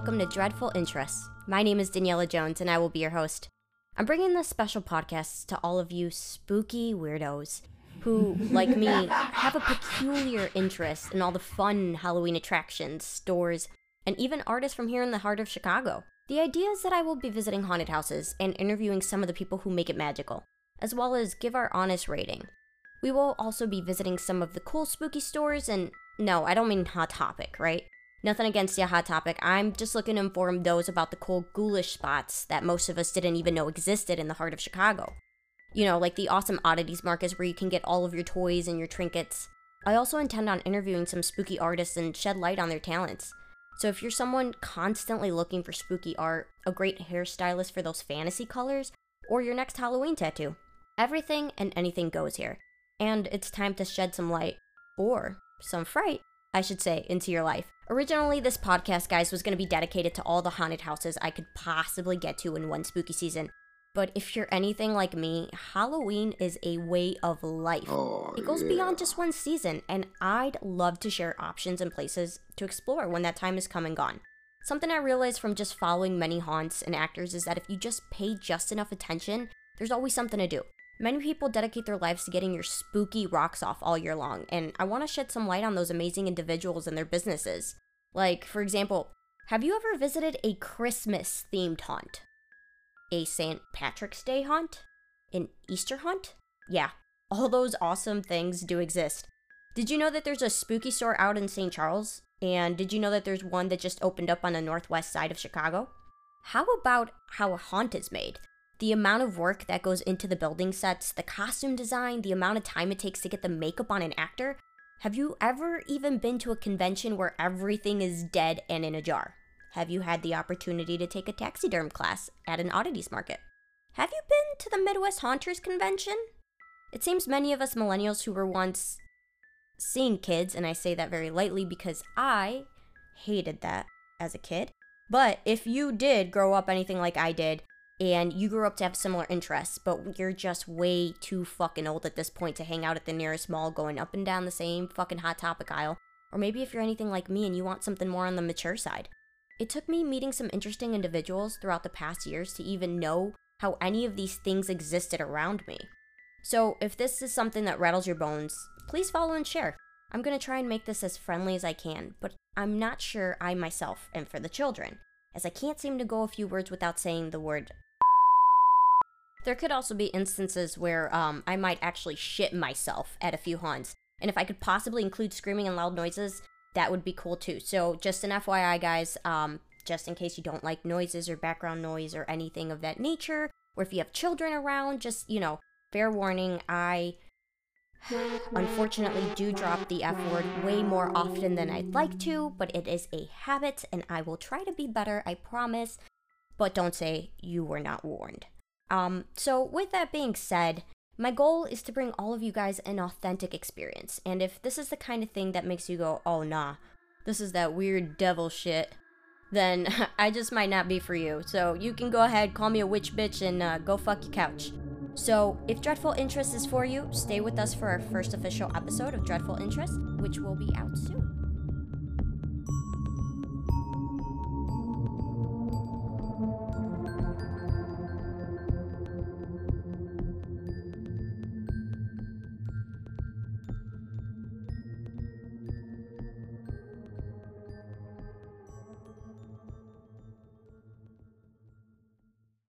welcome to Dreadful Interests. My name is Daniela Jones, and I will be your host. I'm bringing this special podcast to all of you spooky weirdos who, like me, have a peculiar interest in all the fun Halloween attractions, stores, and even artists from here in the heart of Chicago. The idea is that I will be visiting haunted houses and interviewing some of the people who make it magical, as well as give our honest rating. We will also be visiting some of the cool spooky stores, and no, I don't mean Hot Topic, right? Nothing against the Hot Topic. I'm just looking to inform those about the cool ghoulish spots that most of us didn't even know existed in the heart of Chicago. You know, like the awesome oddities markets where you can get all of your toys and your trinkets. I also intend on interviewing some spooky artists and shed light on their talents. So if you're someone constantly looking for spooky art, a great hairstylist for those fantasy colors, or your next Halloween tattoo, everything and anything goes here. And it's time to shed some light, or some fright, I should say, into your life. Originally, this podcast, guys, was going to be dedicated to all the haunted houses I could possibly get to in one spooky season. But if you're anything like me, Halloween is a way of life. Oh, it goes yeah. beyond just one season, and I'd love to share options and places to explore when that time is come and gone. Something I realized from just following many haunts and actors is that if you just pay just enough attention, there's always something to do. Many people dedicate their lives to getting your spooky rocks off all year long, and I want to shed some light on those amazing individuals and their businesses. Like, for example, have you ever visited a Christmas themed haunt? A St. Patrick's Day hunt, An Easter hunt. Yeah, all those awesome things do exist. Did you know that there's a spooky store out in St. Charles? And did you know that there's one that just opened up on the northwest side of Chicago? How about how a haunt is made? The amount of work that goes into the building sets, the costume design, the amount of time it takes to get the makeup on an actor. Have you ever even been to a convention where everything is dead and in a jar? Have you had the opportunity to take a taxiderm class at an oddities market? Have you been to the Midwest Haunters Convention? It seems many of us millennials who were once seeing kids, and I say that very lightly because I hated that as a kid. But if you did grow up anything like I did, and you grew up to have similar interests, but you're just way too fucking old at this point to hang out at the nearest mall going up and down the same fucking Hot Topic aisle, or maybe if you're anything like me and you want something more on the mature side. It took me meeting some interesting individuals throughout the past years to even know how any of these things existed around me. So, if this is something that rattles your bones, please follow and share. I'm gonna try and make this as friendly as I can, but I'm not sure I myself am for the children, as I can't seem to go a few words without saying the word. There could also be instances where um, I might actually shit myself at a few haunts, and if I could possibly include screaming and loud noises, that would be cool too. So, just an FYI, guys, um, just in case you don't like noises or background noise or anything of that nature, or if you have children around, just, you know, fair warning, I unfortunately do drop the F word way more often than I'd like to, but it is a habit and I will try to be better, I promise. But don't say you were not warned. Um, so, with that being said, my goal is to bring all of you guys an authentic experience. And if this is the kind of thing that makes you go, oh nah, this is that weird devil shit, then I just might not be for you. So you can go ahead, call me a witch bitch, and uh, go fuck your couch. So if Dreadful Interest is for you, stay with us for our first official episode of Dreadful Interest, which will be out soon.